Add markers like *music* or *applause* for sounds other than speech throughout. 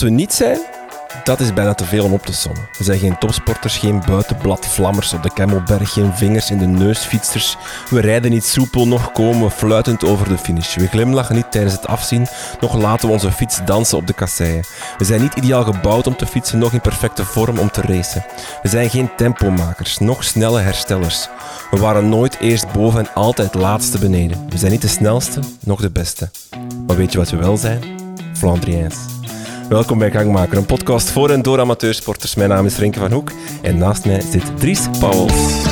We niet zijn, dat is bijna te veel om op te sommen. We zijn geen topsporters, geen buitenbladvlammers op de Kemmelberg, geen vingers in de neusfietsers. We rijden niet soepel, nog komen we fluitend over de finish. We glimlachen niet tijdens het afzien, nog laten we onze fiets dansen op de kasseien. We zijn niet ideaal gebouwd om te fietsen, nog in perfecte vorm om te racen. We zijn geen tempomakers, nog snelle herstellers. We waren nooit eerst boven en altijd laatste beneden. We zijn niet de snelste, nog de beste. Maar weet je wat we wel zijn? Flandriëns. Welkom bij Gangmaker, een podcast voor en door amateursporters. Mijn naam is Renke van Hoek en naast mij zit Dries Pauwels.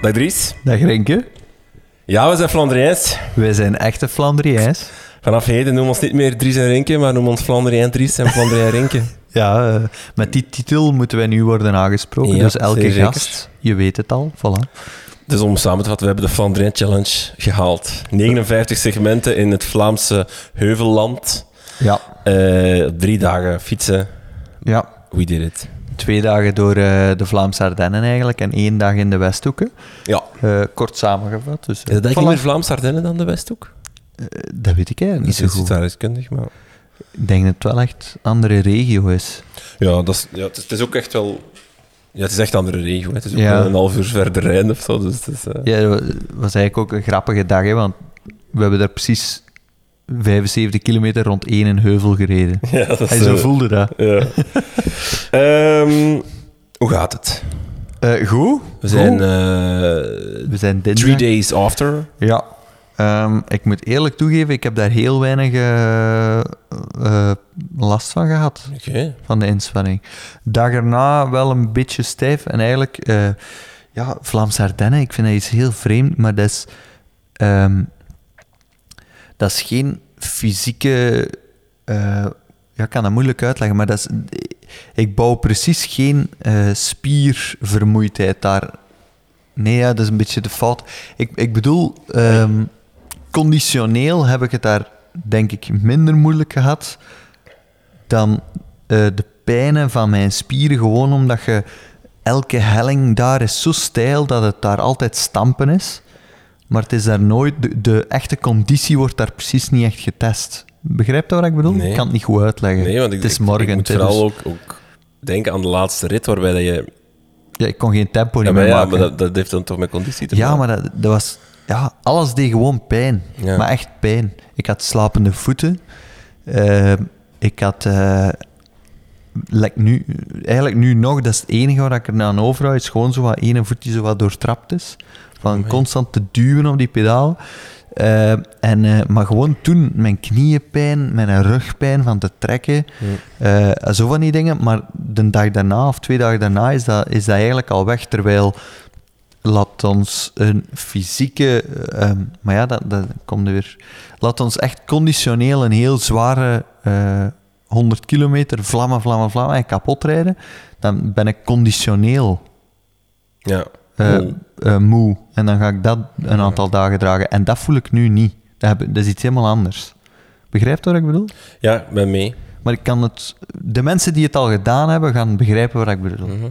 Dag Dries. Dag Renke. Ja, we zijn Flandriëns. Wij zijn echte Flandriëns. Vanaf heden noemen we ons niet meer Dries en Renke, maar noemen ons Flandriën Dries en Flandriën Renke. *laughs* Ja, uh, met die titel moeten wij nu worden aangesproken. Ja, dus elke gast, je weet het al, voilà. Dus om samen te vatten, we hebben de Flandriën Challenge gehaald. 59 segmenten in het Vlaamse heuvelland. Ja, Eh, drie dagen fietsen. ja. We did it. Twee dagen door eh, de Vlaamse Ardennen eigenlijk en één dag in de Westhoeken. Ja. Eh, kort samengevat. Dus, eh, Is dat voilà. meer Vlaamse Ardennen dan de Westhoek? Eh, dat weet ik eigenlijk niet zo is goed. maar... Ik denk dat het wel echt een andere regio is. Ja, dat is, ja het, is, het is ook echt wel... Ja, het is echt een andere regio. hè. Het is ook Ja. een half uur verder rijden of zo. Dus het is, eh, Ja, dat was eigenlijk ook een grappige dag, hè, want we hebben daar precies 75 kilometer rond één heuvel gereden. *laughs* ja, dat is... En zo eh, voelde dat. Ja. *laughs* Ehm, hoe gaat het? Goed. We zijn Goed. We zijn dinsdag. three days after. Ja. Ehm, ik moet eerlijk toegeven, ik heb daar heel weinig eh, eh, last van gehad, van de inspanning. Dag erna wel een beetje stijf. En eigenlijk, eh ja, Vlaamse Ardennen, ik vind dat iets heel vreemd, maar dat is, ehm, dat is geen fysieke... ja, ik kan dat moeilijk uitleggen, maar dat is, ik bouw precies geen spiervermoeidheid daar. Nee, ja, dat is een beetje de fout. Ik, ik bedoel, ehm, conditioneel heb ik het daar, denk ik, minder moeilijk gehad dan eh, de pijnen van mijn spieren. Gewoon omdat je elke helling daar is zo steil dat het daar altijd stampen is. Maar het is daar nooit, de, de echte conditie wordt daar precies niet echt getest. Begrijp je wat ik bedoel? Nee. Ik kan het niet goed uitleggen. Nee, want ik, het is ik- morgen. ik moet het is vooral ook, ook denken aan de laatste rit, waarbij dat je... ja, ik kon geen tempo Ja, niet meer ja, maken. maar dat, dat heeft dan toch met conditie te Ja, maken? maar dat, dat was... Ja, alles deed gewoon pijn. Ja. Maar echt pijn. Ik had slapende voeten. Eh, ik had... like nu, eigenlijk nu nog, dat is het enige waar ik er aan overhoud, is gewoon zo wat ene voet die zo wat doortrapt is. Van constant te duwen op die pedaal. Eh, en, maar gewoon toen, mijn knieënpijn, mijn rugpijn van te trekken, zo van die dingen. Maar de dag daarna of twee dagen daarna is dat, is dat eigenlijk al weg. Terwijl laat ons een fysieke, eh, ehm, maar ja, dat, dat komt er weer. Laat ons echt conditioneel een heel zware eh 100 kilometer vlammen, vlammen, vlammen en kapot rijden. Dan ben ik conditioneel Ja. eh, moe. En dan ga ik dat een aantal dagen dragen. En dat voel ik nu niet. Dat, heb, dat is iets helemaal anders. Begrijpt wat ik bedoel? ja, ik ben mee. Maar ik kan het... De mensen die het al gedaan hebben, gaan begrijpen wat ik bedoel. Mhm.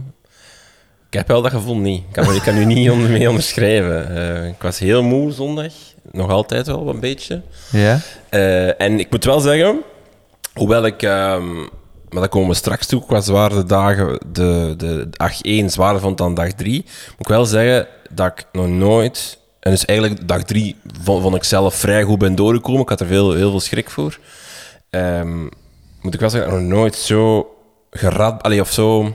Ik heb wel dat gevoel niet. Ik kan, ik kan u niet onder, mee onderschrijven. Eh, ik was heel moe zondag. Nog altijd wel een beetje. Ja? Eh, en ik moet wel zeggen, hoewel ik, ehm, maar daar komen we straks toe, qua zware dagen, de, de dag 1 zwaarder vond dan dag 3, moet ik wel zeggen dat ik nog nooit, en dus eigenlijk dag 3 vond, vond ik zelf vrij goed ben doorgekomen, ik had er veel, heel veel schrik voor. Ehm, moet ik wel zeggen, dat ik nog nooit zo gerad, allee, of zo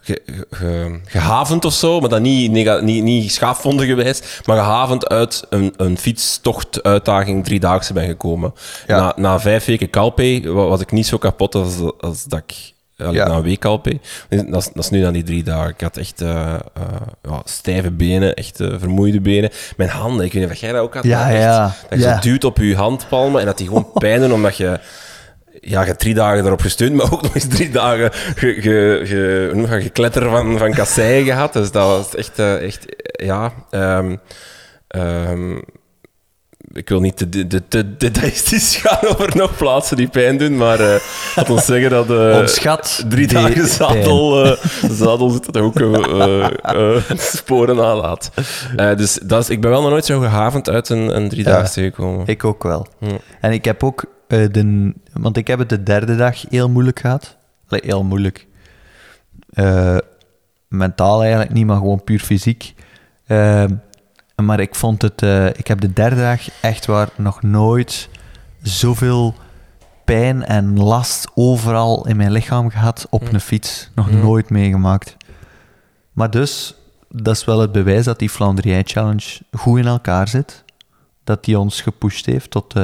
ge- ge- ge- gehavend of zo, maar dan niet, nega- niet, niet schaafvonden gewijs, maar gehavend uit een, een fietstocht, uitdaging, driedaagse ben gekomen. Ja. Na, na vijf weken Calpe wa- was ik niet zo kapot als, als dat ik Ja. na een week Calpe. Dat is, dat is nu dan die drie dagen. Ik had echt eh, eh, ja, stijve benen, echt eh, vermoeide benen. Mijn handen, ik weet niet of jij dat ook had. Ja, echt. Dat je duwt op je handpalmen en dat die gewoon *laughs* pijn doen omdat je ja, je hebt drie dagen erop gesteund, maar ook nog eens drie dagen ge, ge, ge, gekletter van, van kasseien gehad. Dus dat was echt, eh, echt ja... ehm, ehm, ik wil niet te, te, te, te detailistisch gaan over nog plaatsen die pijn doen, maar eh laat ons zeggen dat Ontschat drie dagen zadel, eh zadel zit dat ook sporen nalaat. Eh, dus dat is, ik ben wel nog nooit zo gehavend uit een, een driedaagse gekomen. Ik ook wel. Hm. En ik heb ook eh, de... Want ik heb het de derde dag heel moeilijk gehad. Allee, heel moeilijk. Eh, mentaal eigenlijk niet, maar gewoon puur fysiek. Eh, maar ik vond het... ik heb de derde dag echt waar nog nooit zoveel pijn en last overal in mijn lichaam gehad op Hm. een fiets. Nog Hm. nooit meegemaakt. Maar dus, dat is wel het bewijs dat die Flandrien Challenge goed in elkaar zit. Dat die ons gepusht heeft tot,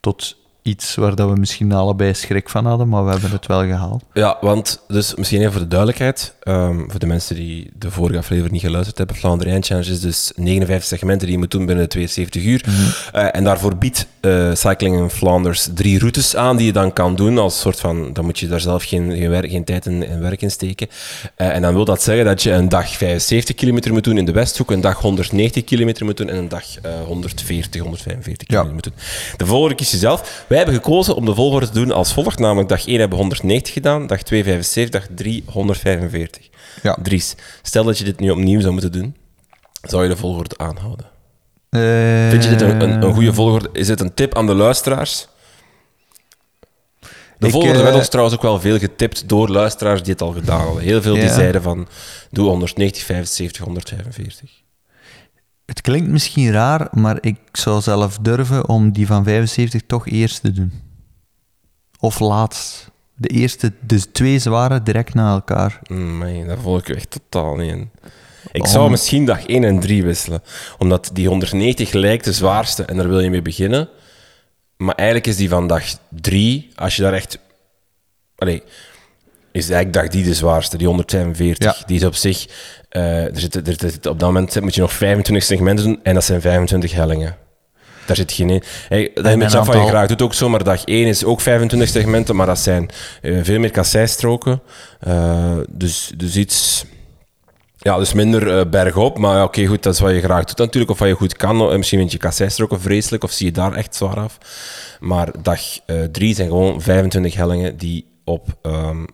tot iets waar dat we misschien allebei schrik van hadden, maar we hebben het wel gehaald. Ja, want dus misschien even voor de duidelijkheid, ehm, voor de mensen die de vorige aflevering niet geluisterd hebben, Flandrien Challenge is dus 59 segmenten die je moet doen binnen de 72 uur. Eh, en daarvoor biedt eh, Cycling in Flanders drie routes aan die je dan kan doen als soort van, dan moet je daar zelf geen, geen, werk, geen tijd en, en werk in steken. Eh, en dan wil dat zeggen dat je een dag 75 kilometer moet doen in de Westhoek, een dag 190 kilometer moet doen en een dag eh, 140, 145 kilometer moet doen. De volgorde kies je zelf. Wij hebben gekozen om de volgorde te doen als volgt, namelijk dag 1 hebben we 190 gedaan, dag 2 75, dag 3 145. Ja. Dries, stel dat je dit nu opnieuw zou moeten doen, zou je de volgorde aanhouden? Eh, Vind je dit een, een, een goede volgorde? Is dit een tip aan de luisteraars? De volgorde eh, werd ons trouwens ook wel veel getipt door luisteraars die het al gedaan hadden. Heel veel die Ja. zeiden van, doe 190, 75, 145. Het klinkt misschien raar, maar ik zou zelf durven om die van 75 toch eerst te doen. Of laatst. De eerste, dus twee zware direct na elkaar. Mm, Nee, daar volg ik echt totaal niet in. Ik zou misschien dag 1 en 3 wisselen. Omdat die 190 lijkt de zwaarste en daar wil je mee beginnen. Maar eigenlijk is die van dag 3, als je daar echt... Allee, is eigenlijk dag die de zwaarste, die 145. Ja. Die is op zich... eh, er zit, er, zit- op dat moment moet je nog 25 segmenten doen en dat zijn 25 hellingen. Daar zit geen. Hey, dat af wat je graag doet ook zo, maar dag 1 is ook 25 segmenten, maar dat zijn eh, veel meer kasseistroken. Eh, dus, dus iets... Ja, dus minder bergop, maar ja, oké, goed, dat is wat je graag doet natuurlijk, of wat je goed kan. Misschien vind je kasseistroken vreselijk, of zie je daar echt zwaar af. Maar dag 3 zijn gewoon 25 hellingen die op, ehm,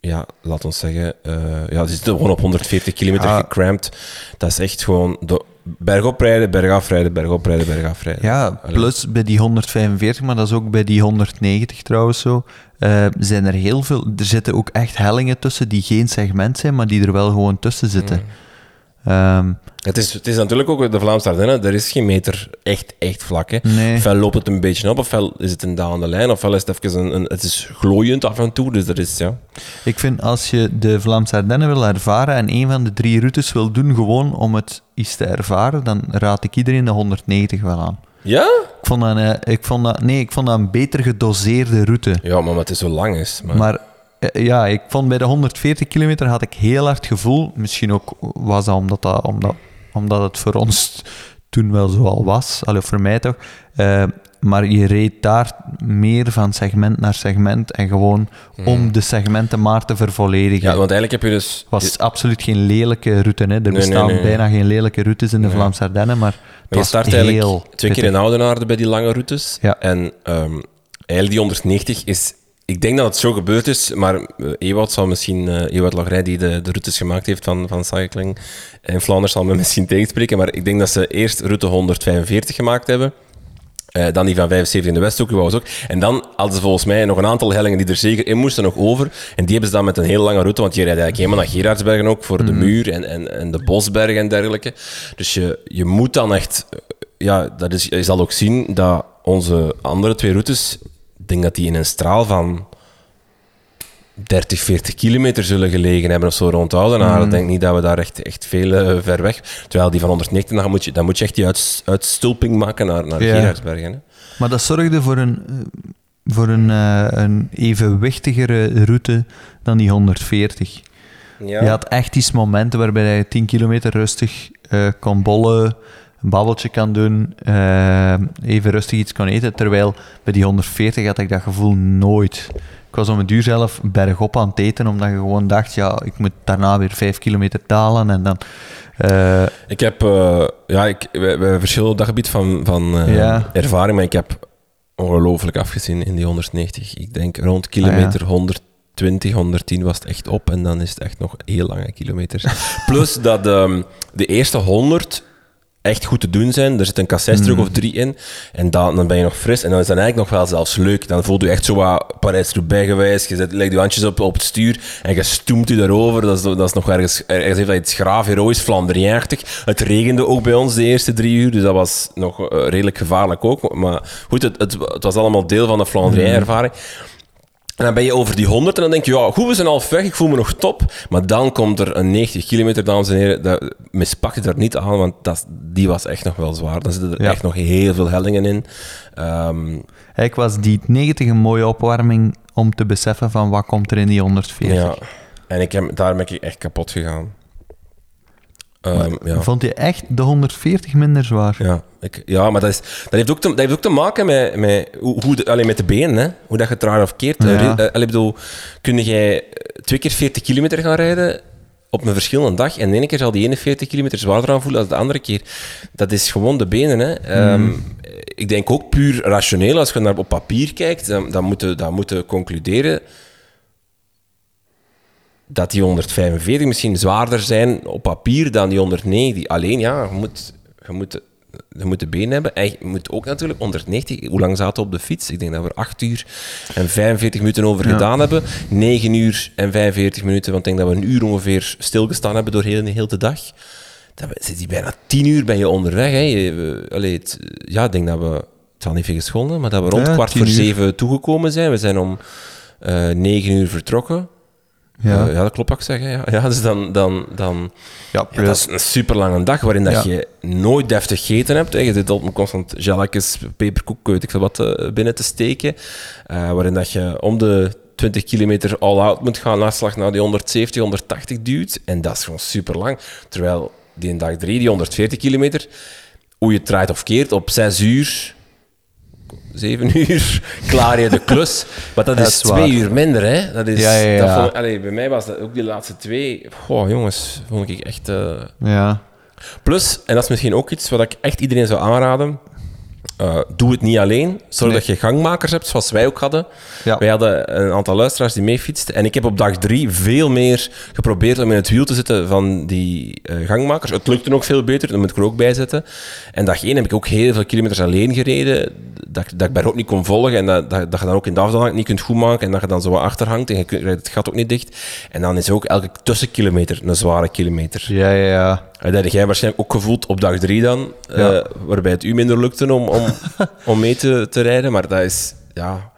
ja, laat ons zeggen, eh ja, die zitten gewoon op 140 kilometer Ja. gecrampt. Dat is echt gewoon de bergop rijden, bergaf rijden, bergop rijden, bergaf rijden. Ja, Allee. plus bij die 145, maar dat is ook bij die 190 trouwens zo, eh, zijn er heel veel... Er zitten ook echt hellingen tussen die geen segment zijn, maar die er wel gewoon tussen zitten. Ehm, Het is, het is natuurlijk ook de Vlaamse Ardennen, er is geen meter echt, echt vlak. Hè. Nee. Ofwel loopt het een beetje op, ofwel is het een dalende lijn, ofwel is het even een, een... Het is glooiend af en toe, dus dat is, ja... Ik vind als je de Vlaamse Ardennen wil ervaren en een van de drie routes wil doen, gewoon om het iets te ervaren, dan raad ik iedereen de 190 wel aan. Ja? Ik vond dat, een- ik vond dat, nee, ik vond dat een beter gedoseerde route. Ja, maar omdat het zo lang is. Maar... Maar eh, ja, ik vond bij de 140 kilometer had ik heel hard gevoel. Misschien ook was dat omdat, dat, omdat, omdat het voor ons toen wel zo al was. Allee, voor mij toch. Eh, maar je reed daar meer van segment naar segment en gewoon om de segmenten maar te vervolledigen. Hmm. Ja, want eigenlijk heb je dus... Het was absoluut geen lelijke route. Hè. Er nee, bestaan nee. bijna geen lelijke routes in de. Vlaamse Ardennen, maar het Maar was start heel twee keer in. Oudenaarde bij die lange routes. Ja. En ehm, eigenlijk die 190 is... Ik denk dat het zo gebeurd is, maar eh, Ewout zal misschien... Ewout Lagrij, die de, de routes gemaakt heeft van, van cycling in Vlaanderen, zal me *laughs* misschien tegenspreken. Maar ik denk dat ze eerst route 145 gemaakt hebben. Eh, dan die van 75 in de Westhoek, ze ook. En dan hadden ze volgens mij nog een aantal hellingen die er zeker in moesten nog over. En die hebben ze dan met een heel lange route, want je rijdt eigenlijk helemaal naar Gerardsbergen ook, voor de muur en, en, en de bosbergen en dergelijke. Dus je, je moet dan echt... Ja, dat is, je zal ook zien dat onze andere twee routes, denk dat die in een straal van 30, 40 kilometer zullen gelegen hebben of zo rond Oudenaarde. Ik denk niet dat we daar echt, echt veel eh, ver weg... Terwijl die van 190, dan moet je, dan moet je echt die uits- uitstulping maken naar, naar Ja. Hè. Maar dat zorgde voor een, eh, voor een, eh, een evenwichtigere route dan die 140. Ja. Je had echt die momenten waarbij je 10 kilometer rustig eh, kon bollen, een babbeltje kan doen, eh, even rustig iets kon eten. Terwijl bij die 140 had ik dat gevoel nooit. Ik was om het duur zelf bergop aan het eten, omdat je gewoon dacht, ja, ik moet daarna weer 5 kilometer dalen en dan Eh, Ik heb, eh, ja, ik, wij, wij verschillen op dat gebied van, van Ja. ervaring, maar ik heb ongelooflijk afgezien in die 190. Ik denk rond kilometer 120, 110 was het echt op en dan is het echt nog heel lange kilometers. *laughs* Plus dat ehm, de eerste 100 echt goed te doen zijn. Er zit een kasseisdruk Mm. of drie in en dan, dan ben je nog fris en dan is dat eigenlijk nog wel zelfs leuk. Dan voelt je echt zo wat Parijs-Roubaix gewijs. Je zet, legt je handjes op, op het stuur en je stoemt je daarover. Dat is, dat is nog ergens, ergens heeft dat iets graaf, heroïs, Vlaanderiaanachtig. Het regende ook bij ons de eerste drie uur, dus dat was nog eh, redelijk gevaarlijk ook. Maar goed, het, het, het was allemaal deel van de Vlaanderiaan-ervaring. En dan ben je over die 100 en dan denk je, ja, goed, we zijn al weg, ik voel me nog top. Maar dan komt er een 90 kilometer, dames en heren. Dat mispak je daar niet aan, want dat, die was echt nog wel zwaar. Dan zitten er Ja. echt nog heel veel hellingen in. Ehm, eigenlijk was die 90 een mooie opwarming om te beseffen van wat komt er in die 140. ja. En ik heb, daar ben ik echt kapot gegaan. Ehm, ja. Vond je echt de 140 minder zwaar? Ja, ik, ja, maar dat, is, dat, heeft ook te, dat heeft ook te maken met, met, hoe, hoe de, allee, met de benen, hè? hoe dat je het raar of keert. Ja. Eh, re- eh, allee, bedoel, kun jij twee keer 40 kilometer gaan rijden op een verschillende dag en de ene keer zal die 41 kilometer zwaarder aanvoelen dan de andere keer. Dat is gewoon de benen. Hè? Ehm, Ik denk ook puur rationeel, als je naar op papier kijkt, dan, dan moeten moeten concluderen dat die 145 misschien zwaarder zijn op papier dan die 109. Die alleen, ja, je moet, je moet, je moet de benen hebben. En je moet ook natuurlijk 190. Hoe lang zaten we op de fiets? Ik denk dat we er 8 uur en 45 minuten over Ja. gedaan hebben. 9 uur en 45 minuten, want ik denk dat we een uur ongeveer stilgestaan hebben door heel, heel de dag. Dat we- zit die bijna 10 uur ben je onderweg. Hè. Je- we- allee, het- ja, ik denk dat we, het zal niet veel geschonden, maar dat we rond Ja, kwart 10 voor uur. zeven toegekomen zijn. We zijn om eh 9 uur vertrokken. Ja. Eh, ja, dat klopt wat ik zeg. hè. Ja, ja dus dan, dan, dan, Ja, ja, dat is een super lange dag waarin dat Ja. je nooit deftig gegeten hebt. Hè. Je zit op een constant gelletjes, peperkoek, weet ik veel wat eh, binnen te steken. Eh, waarin dat je om de 20 kilometer all-out moet gaan, naslag naar die 170, 180 duwt. En dat is gewoon super lang. Terwijl die in dag 3, die 140 kilometer, hoe je het draait of keert, op 6 uur, 7 *laughs* uur, klaar je de klus. Maar dat Dat is is twee uur minder, hè? Dat is, Ja, ja, ja. Dat vond ik- allee, bij mij was dat ook die laatste twee. Goh, jongens, vond ik echt. eh, ja. Plus, en dat is misschien ook iets wat ik echt iedereen zou aanraden. Eh, doe het niet alleen. Zorg Nee. dat je gangmakers hebt, zoals wij ook hadden. Ja. Wij hadden een aantal luisteraars die meefietsten. En ik heb op dag drie veel meer geprobeerd om in het wiel te zitten van die eh, gangmakers. Het lukte nog veel beter, dat moet ik er ook bij zetten. En dag één heb ik ook heel veel kilometers alleen gereden. Dat, ik- dat ik bij ook niet kon volgen. En dat, dat, dat je dan ook in de afdaling niet kunt goedmaken. En dat je dan zo wat achterhangt. En je kunt- rijdt het gat ook niet dicht. En dan is ook elke tussenkilometer een zware kilometer. Ja, ja, ja. Dat heb jij waarschijnlijk ook gevoeld op dag drie dan, Ja. eh, waarbij het u minder lukte om, om, *laughs* om mee te, te rijden. Maar dat is, ja...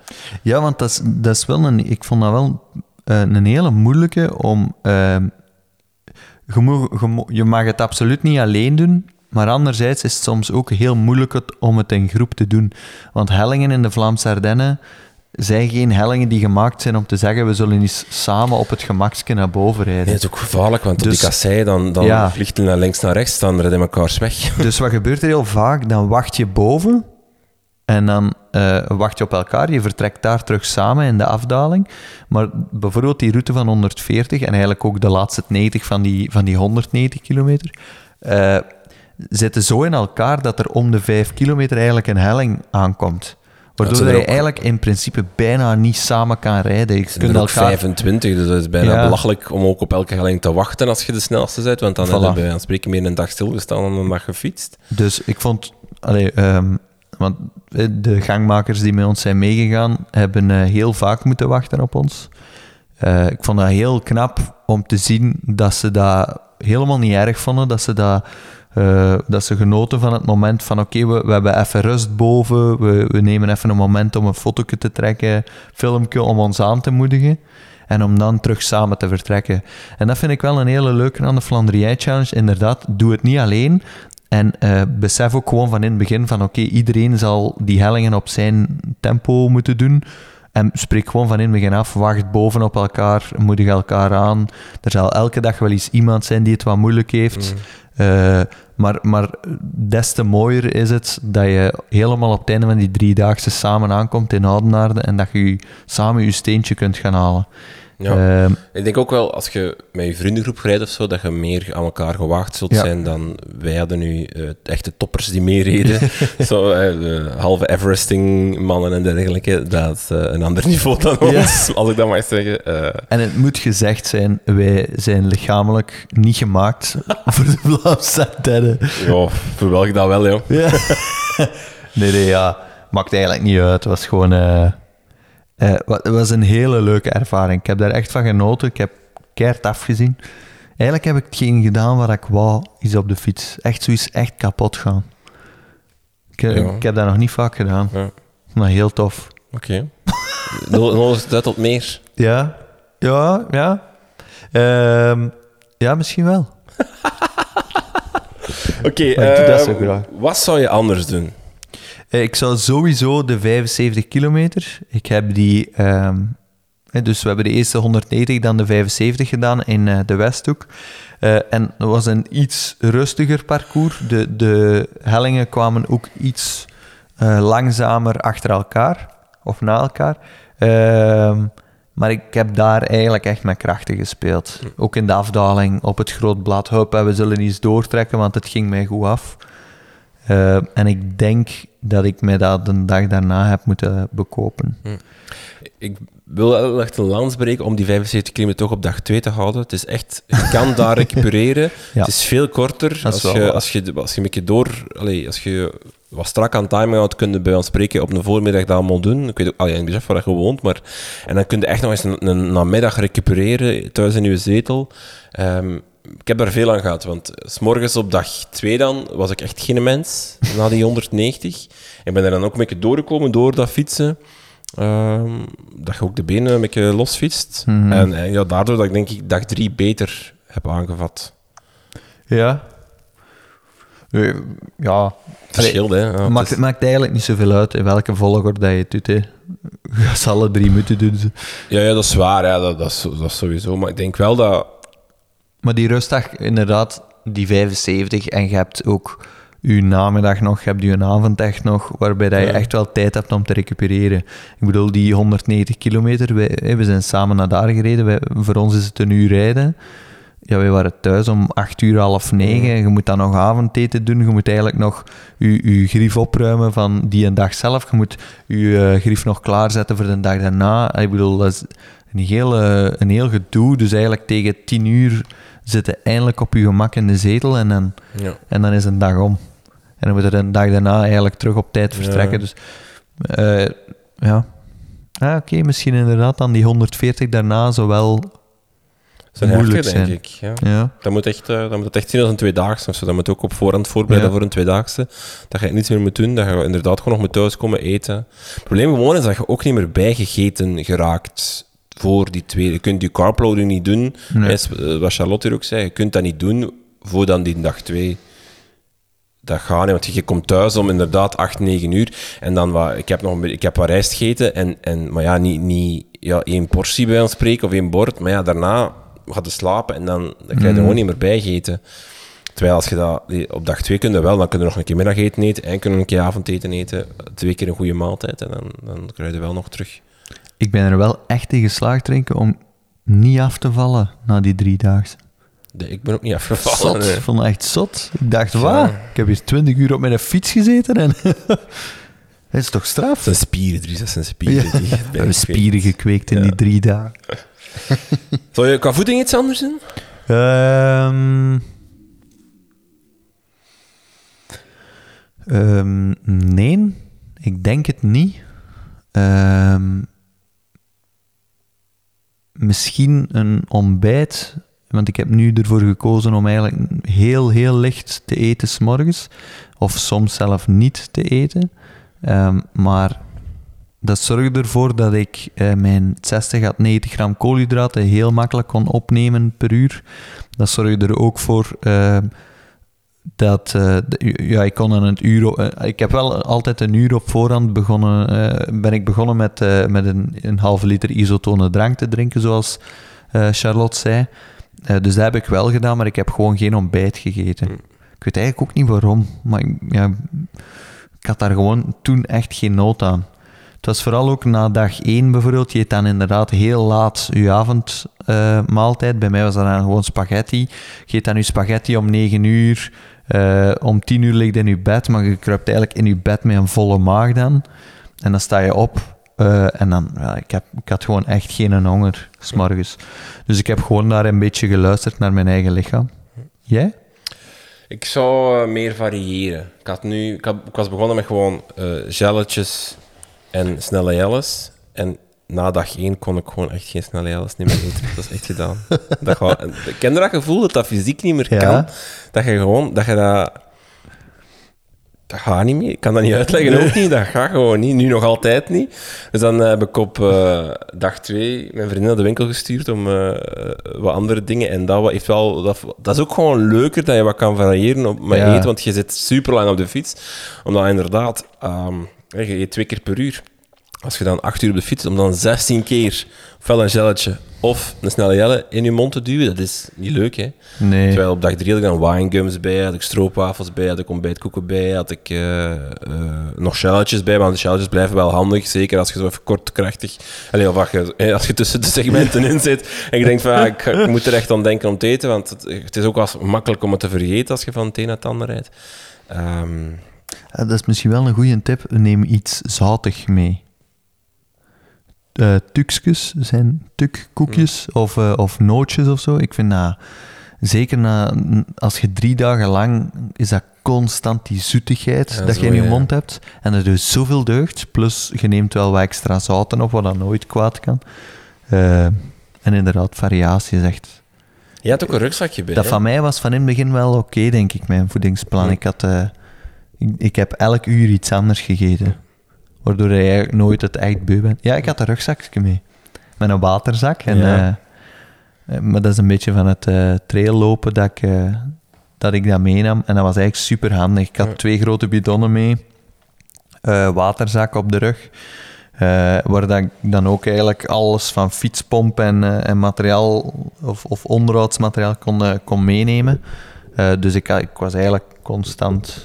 Ja, want dat is, dat is wel een... Ik vond dat wel eh, een hele moeilijke om... ehm, je, je, mo- je mag het absoluut niet alleen doen, maar anderzijds is het soms ook heel moeilijk het- om het in groep te doen. Want hellingen in de Vlaamse Ardennen zijn geen hellingen die gemaakt zijn om te zeggen we zullen eens samen op het gemakske naar boven rijden. Nee, het is ook gevaarlijk, want op Dus- die kassei dan, dan Ja. vliegt het naar links naar rechts, dan rijden elkaars weg. *laughs* *laughs* Dus wat gebeurt er heel vaak? Dan wacht je boven en dan eh, wacht je op elkaar. Je vertrekt daar terug samen in de afdaling. Maar bijvoorbeeld die route van 140 en eigenlijk ook de laatste 90 van die, van die 190 kilometer, eh, zitten zo in elkaar dat er om de 5 kilometer eigenlijk een helling aankomt. Waardoor je eigenlijk in principe bijna niet samen kan rijden. Je kunt zijn er ook elkaar 25, dus het is bijna Ja. belachelijk om ook op elke helling te wachten als je de snelste bent. Want dan Voilà. heb je bij wijze van spreken meer een dag stilgestaan dan een dag gefietst. Dus ik vond, allee, ehm, want eh, de gangmakers die met ons zijn meegegaan, hebben eh, heel vaak moeten wachten op ons. Eh, ik vond dat heel knap om te zien dat ze dat helemaal niet erg vonden, dat ze dat. Eh, dat ze genoten van het moment van oké, we, we hebben even rust boven, we, we nemen even een moment om een foto te trekken, filmpje om ons aan te moedigen en om dan terug samen te vertrekken. En dat vind ik wel een hele leuke aan de Flandrië Challenge. Inderdaad, doe het niet alleen. En eh, besef ook gewoon van in het begin van oké, iedereen zal die hellingen op zijn tempo moeten doen. En spreek gewoon van in het begin af, wacht bovenop elkaar, moedig elkaar aan. Er zal elke dag wel eens iemand zijn die het wat moeilijk heeft. Eh, maar, maar des te mooier is het dat je helemaal op het einde van die driedaagse samen aankomt in Oudenaarde en dat je samen je steentje kunt gaan halen. Ja. Ehm, Ik denk ook wel, als je met je vriendengroep rijdt of zo, dat je meer aan elkaar gewaagd zult Ja. zijn dan wij hadden nu eh, echte toppers die meereden. *laughs* zo, eh, halve Everesting-mannen en dergelijke. Dat is eh, een ander niveau dan Ja. ons, als ik dat mag zeggen. En het moet gezegd zijn, wij zijn lichamelijk niet gemaakt *laughs* voor de Vlaamse Ardennen. ja, verwelk dat wel, joh. Ja. *laughs* nee, nee, ja. Maakt eigenlijk niet uit. Het was gewoon... wa- het was een hele leuke ervaring. Ik heb daar echt van genoten. Ik heb keihard afgezien. Eigenlijk heb ik hetgeen gedaan wat ik wou, is op de fiets. Echt zoiets echt kapot gaan. Ik, eh, Ja. ik heb dat nog niet vaak gedaan. Ja. Maar heel tof. Oké. Nul Nodig het uit tot meer. Ja, ja, ja. Ehm, ja, misschien wel. *laughs* Oké, eh, zo graag. wat zou je anders doen? Ik zou sowieso de 75 kilometer. Ik heb die. ehm, eh, dus we hebben de eerste 190, dan de 75 gedaan in eh, de Westhoek. Eh, en dat was een iets rustiger parcours. De, de hellingen kwamen ook iets eh, langzamer achter elkaar of na elkaar. Ehm, maar ik heb daar eigenlijk echt met krachten gespeeld. Ook in de afdaling op het groot blad. Hup, we zullen iets doortrekken, want het ging mij goed af. Eh, en ik denk dat ik mij dat de dag daarna heb moeten bekopen. Ik wil wel echt een lans breken om die 75 kilometer toch op dag 2 te houden. Het is echt, je kan *laughs* daar recupereren. Ja. Het is veel korter. Als wel je, als, je, als je een beetje door... Allee, als je wat strak aan timing houdt, kun je bij ons spreken op een voormiddag dat allemaal doen. Ik weet ook, allee, ik besef waar je woont, maar... En dan kun je echt nog eens een, een namiddag recupereren thuis in je zetel. Ehm, ik heb daar veel aan gehad, want s morgens op dag 2 dan was ik echt geen mens, na die 190. Ik ben er dan ook een beetje doorgekomen door dat fietsen. Ehm, dat je ook de benen een beetje losfietst. Mhm. En, en ja, daardoor dat ik denk ik dag 3 beter heb aangevat. Ja. Eh, Ja. Verschil, hè. Ja, het maakt, is- het maakt eigenlijk niet zoveel uit in welke volgorde dat je het doet. Hè. *laughs* Je alle drie moeten doen. ja, ja, dat is waar, ja, dat, dat, is, dat is sowieso. Maar ik denk wel dat... Maar die rustdag, inderdaad, die 75. En je hebt ook je namiddag nog, je hebt je avond echt nog, waarbij dat je Ja. echt wel tijd hebt om te recupereren. Ik bedoel, die 190 kilometer, wij, we zijn samen naar daar gereden. Wij, voor ons is het een uur rijden. Ja, wij waren thuis om 8 uur, half negen. Ja. Je moet dan nog avondeten doen. Je moet eigenlijk nog je, je grief opruimen van die een dag zelf. Je moet je eh, grief nog klaarzetten voor de dag daarna. Ik bedoel, dat is een heel, eh, een heel gedoe. Dus eigenlijk tegen 10 uur zitten eindelijk op je gemak in de zetel en dan, Ja. en dan is een dag om. En dan moet er een dag daarna eigenlijk terug op tijd vertrekken. Ja. Dus eh, ja. Ah, Oké, misschien inderdaad dan die 140 daarna zowel. Is Moeilijk heftig, denk zijn. ik. Ja. Ja. Dat moet, echt, eh, dat moet het echt zien als een tweedaagse. of zo. Dat moet ook op voorhand voorbereiden Ja. voor een tweedaagse. Dat je niets meer moet doen. Dat je inderdaad gewoon nog moet thuiskomen eten. Het probleem gewoon is dat je ook niet meer bijgegeten geraakt voor die tweede. Je kunt die carploading niet doen. Nee. Eh, wat Charlotte hier ook zei. Je kunt dat niet doen voor dan die dag twee. Dat gaat niet, want je komt thuis om inderdaad 8, 9 uur. En dan wat, ik heb nog ik heb wat rijst gegeten. En, en, maar ja, niet, niet ja, één portie bij ons spreken of één bord. Maar ja, daarna gaat je slapen en dan, dan krijg je er Mm. gewoon niet meer bij gegeten. Terwijl als je dat op dag 2 kunt, wel, dan kun je nog een keer middageten eten en kun je een keer avondeten eten. Twee keer een goede maaltijd en dan, dan krijg je wel nog terug. Ik ben er wel echt in geslaagd, drinken, om niet af te vallen na die driedaagse. Nee, ik ben ook niet afgevallen. Zot. nee. Vond het echt zot. Ik dacht, Ja. wat? Ik heb hier 20 uur op mijn fiets gezeten en... *laughs* Dat is toch straf? Dat zijn spieren, Dries, dat zijn spieren. Ja. Die We hebben spieren gekweekt in Ja. die drie dagen. *laughs* Zou je qua voeding iets anders doen? Ehm, nee, ik denk het niet. Ehm, misschien een ontbijt, want ik heb nu ervoor gekozen om eigenlijk heel, heel licht te eten s'morgens. Of soms zelf niet te eten. Ehm, maar dat zorgde ervoor dat ik eh, mijn 60 à 90 gram koolhydraten heel makkelijk kon opnemen per uur. Dat zorgde er ook voor eh, dat eh, ja, ik kon het uur. eh, ik heb wel altijd een uur op voorhand begonnen. eh, ben ik begonnen met, met een, een halve liter isotone drank te drinken, zoals Charlotte zei. Dus dat heb ik wel gedaan, maar ik heb gewoon geen ontbijt gegeten. Hm. Ik weet eigenlijk ook niet waarom, maar ik- ja, ik had daar gewoon toen echt geen nood aan. Het was vooral ook na dag één bijvoorbeeld. Je eet dan inderdaad heel laat je avondmaaltijd. Bij mij was dat dan gewoon spaghetti. Je eet dan je spaghetti om 9 uur. Eh, om 10 uur ligt in je bed, maar je kruipt eigenlijk in je bed met een volle maag dan. En dan sta je op. eh, en dan, ik, heb, ik had gewoon echt geen honger, s'morgens. Dus ik heb gewoon daar een beetje geluisterd naar mijn eigen lichaam. Jij? Ik zou eh, meer variëren. Ik, had nu, ik, had- ik was begonnen met gewoon eh gelletjes en snelle jelles. En na dag één kon ik gewoon echt geen snelle jelles meer eten. Dat is echt gedaan. *laughs* Dat gaat- ik ken dat gevoel dat dat fysiek niet meer Ja. kan. Dat je gewoon... Dat je dat... Dat gaat niet meer. Ik kan dat niet uitleggen ook niet. Dat gaat gewoon niet. Nu nog altijd niet. Dus dan heb ik op eh, dag twee mijn vriendin naar de winkel gestuurd om eh, wat andere dingen. En dat heeft wel... Dat, dat is ook gewoon leuker dat je wat kan variëren op Ja. eten. Want je zit super lang op de fiets. Omdat inderdaad... ehm, je eet twee keer per uur. Als je dan acht uur op de fiets, om dan 16 keer ofwel een gelletje of een snelle jelle in je mond te duwen, dat is niet leuk, hè? Nee. Terwijl op dag drie had ik dan winegums bij, had ik stroopwafels bij, had ik ontbijtkoeken bij, had ik eh, eh, nog shelletjes bij, want de shelletjes blijven wel handig, zeker als je zo even kortkrachtig, Allee, of als je, als je tussen de segmenten in zit en je denkt van, ja, ik, moet er echt aan denken om te eten, want het, het is ook wel makkelijk om het te vergeten als je van het een naar het ander rijdt. Ehm, Ah, dat is misschien wel een goede tip. Neem iets zoutig mee. Eh tukjes zijn tukkoekjes of, eh, of nootjes of zo. Ik vind dat, zeker na, als je drie dagen lang, is dat constant die zoetigheid Ja, dat zo, je in je ja. mond hebt. En dat doet zoveel deugd. Plus, je neemt wel wat extra zouten op, wat dan nooit kwaad kan. Eh, en inderdaad, variatie is echt... je had ook een rugzakje bij, Dat hè? van mij was van in het begin wel oké, denk ik, mijn voedingsplan. Ik, had, eh, ik, ik heb elk uur iets anders gegeten. Waardoor je eigenlijk nooit het echt beu bent. Ja, ik had een rugzakje mee. Met een waterzak. En, Ja. eh, eh, maar dat is een beetje van het eh traillopen dat ik, dat ik dat meenam. En dat was eigenlijk super handig. Ik had Ja. twee grote bidonnen mee. waterzak op de rug. waar dat ik dan ook eigenlijk alles van fietspomp en, en materiaal of, of onderhoudsmateriaal kon, kon meenemen. Dus ik, ik was eigenlijk constant.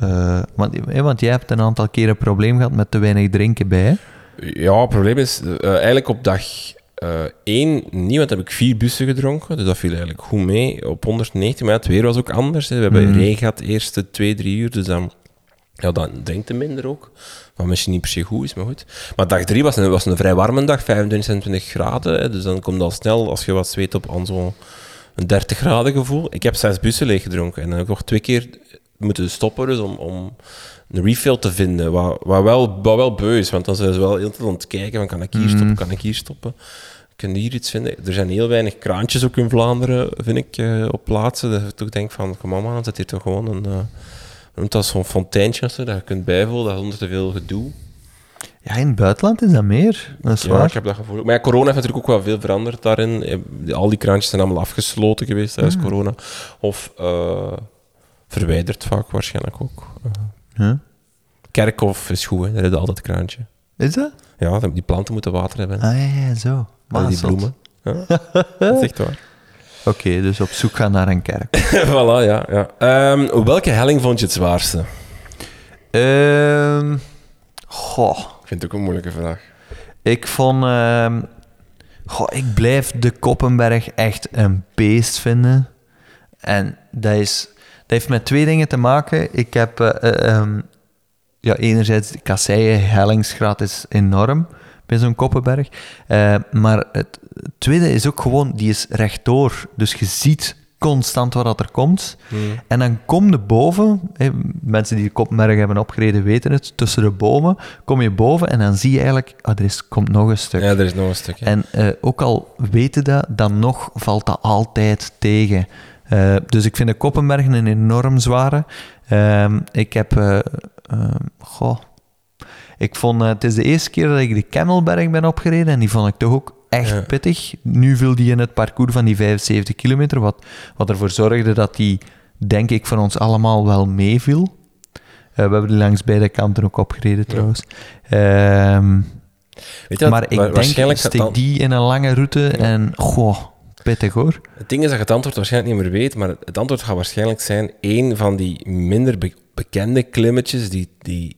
Eh, want, eh, want jij hebt een aantal keer een probleem gehad met te weinig drinken bij. Hè? Ja, het probleem is eh, eigenlijk op dag eh één niet, want heb ik vier bussen gedronken. Dus dat viel eigenlijk goed mee op 190. Maar het weer was ook anders. Hè. We hebben Mhm. regen gehad de eerste twee, drie uur. Dus dan, ja, dan drinkt minder ook. Wat misschien niet per se goed is, maar goed. Maar dag drie was een, was een vrij warme dag, 25, 26 graden. Hè. Dus dan komt al snel, als je wat zweet op, aan zo'n een 30 graden gevoel. Ik heb zes bussen leeg gedronken. En dan heb ik nog twee keer moeten stoppen dus om, om een refill te vinden. Wat, wat, wel, wat wel beu is, want dan zijn ze wel heel tijd aan het kijken van kan ik hier stoppen, kan ik hier stoppen. Kun je hier iets vinden? Er zijn heel weinig kraantjes ook in Vlaanderen, vind ik, eh, op plaatsen. Dat ik toch denk van, kom maar man, zet hier toch gewoon een... hoe noemt dat zo'n fonteintje of zo, dat je kunt bijvullen, dat zonder te veel gedoe. Ja, in het buitenland is dat meer. Dat is Ja, waar. ik heb dat gevoel. Maar ja, corona heeft natuurlijk ook wel veel veranderd daarin. Al die kraantjes zijn allemaal afgesloten geweest tijdens Hmm. corona. Of eh, verwijderd vaak waarschijnlijk ook. Huh? Kerkhof is goed, hè. daar heb je altijd kraantje. Is dat? Ja, die planten moeten water hebben. Ah ja, ja zo. Maar die bloemen. Ja. dat is echt waar. *laughs* Oké, dus op zoek gaan naar een kerk. *laughs* voilà, ja. ja. Ehm, welke helling vond je het zwaarste? Ehm goh, Ik vind het ook een moeilijke vraag. ik vond... ehm, goh, ik blijf de Koppenberg echt een beest vinden. En dat, is, heeft met twee dingen te maken. Ik heb... eh, eh, ehm, ja, enerzijds, de kasseien hellingsgraad is enorm bij zo'n Koppenberg. Eh, maar het tweede is ook gewoon, die is rechtdoor. Dus je ziet constant wat dat er komt. En dan kom je boven, mensen die de Koppenberg hebben opgereden weten het, tussen de bomen kom je boven en dan zie je eigenlijk, ah, er is, komt nog een stuk. Ja, er is nog een stukje. En ook al weten dat, dan nog valt dat altijd tegen. Eh, dus ik vind de Koppenberg een enorm zware. Ehm, ik heb... ehm, goh. Ik vond... eh, het is de eerste keer dat ik de Kemmelberg ben opgereden en die vond ik toch ook echt Ja. pittig. Nu viel die in het parcours van die 75 kilometer, wat, wat ervoor zorgde dat die, denk ik, voor ons allemaal wel meeviel. We hebben die langs beide kanten ook opgereden, trouwens. Ehm, Weet je wat, maar ik denk, waarschijnlijk steek dan- die in een lange route en goh, pittig hoor. Het ding is dat je het antwoord waarschijnlijk niet meer weet, maar het antwoord gaat waarschijnlijk zijn één van die minder be- bekende klimmetjes die, die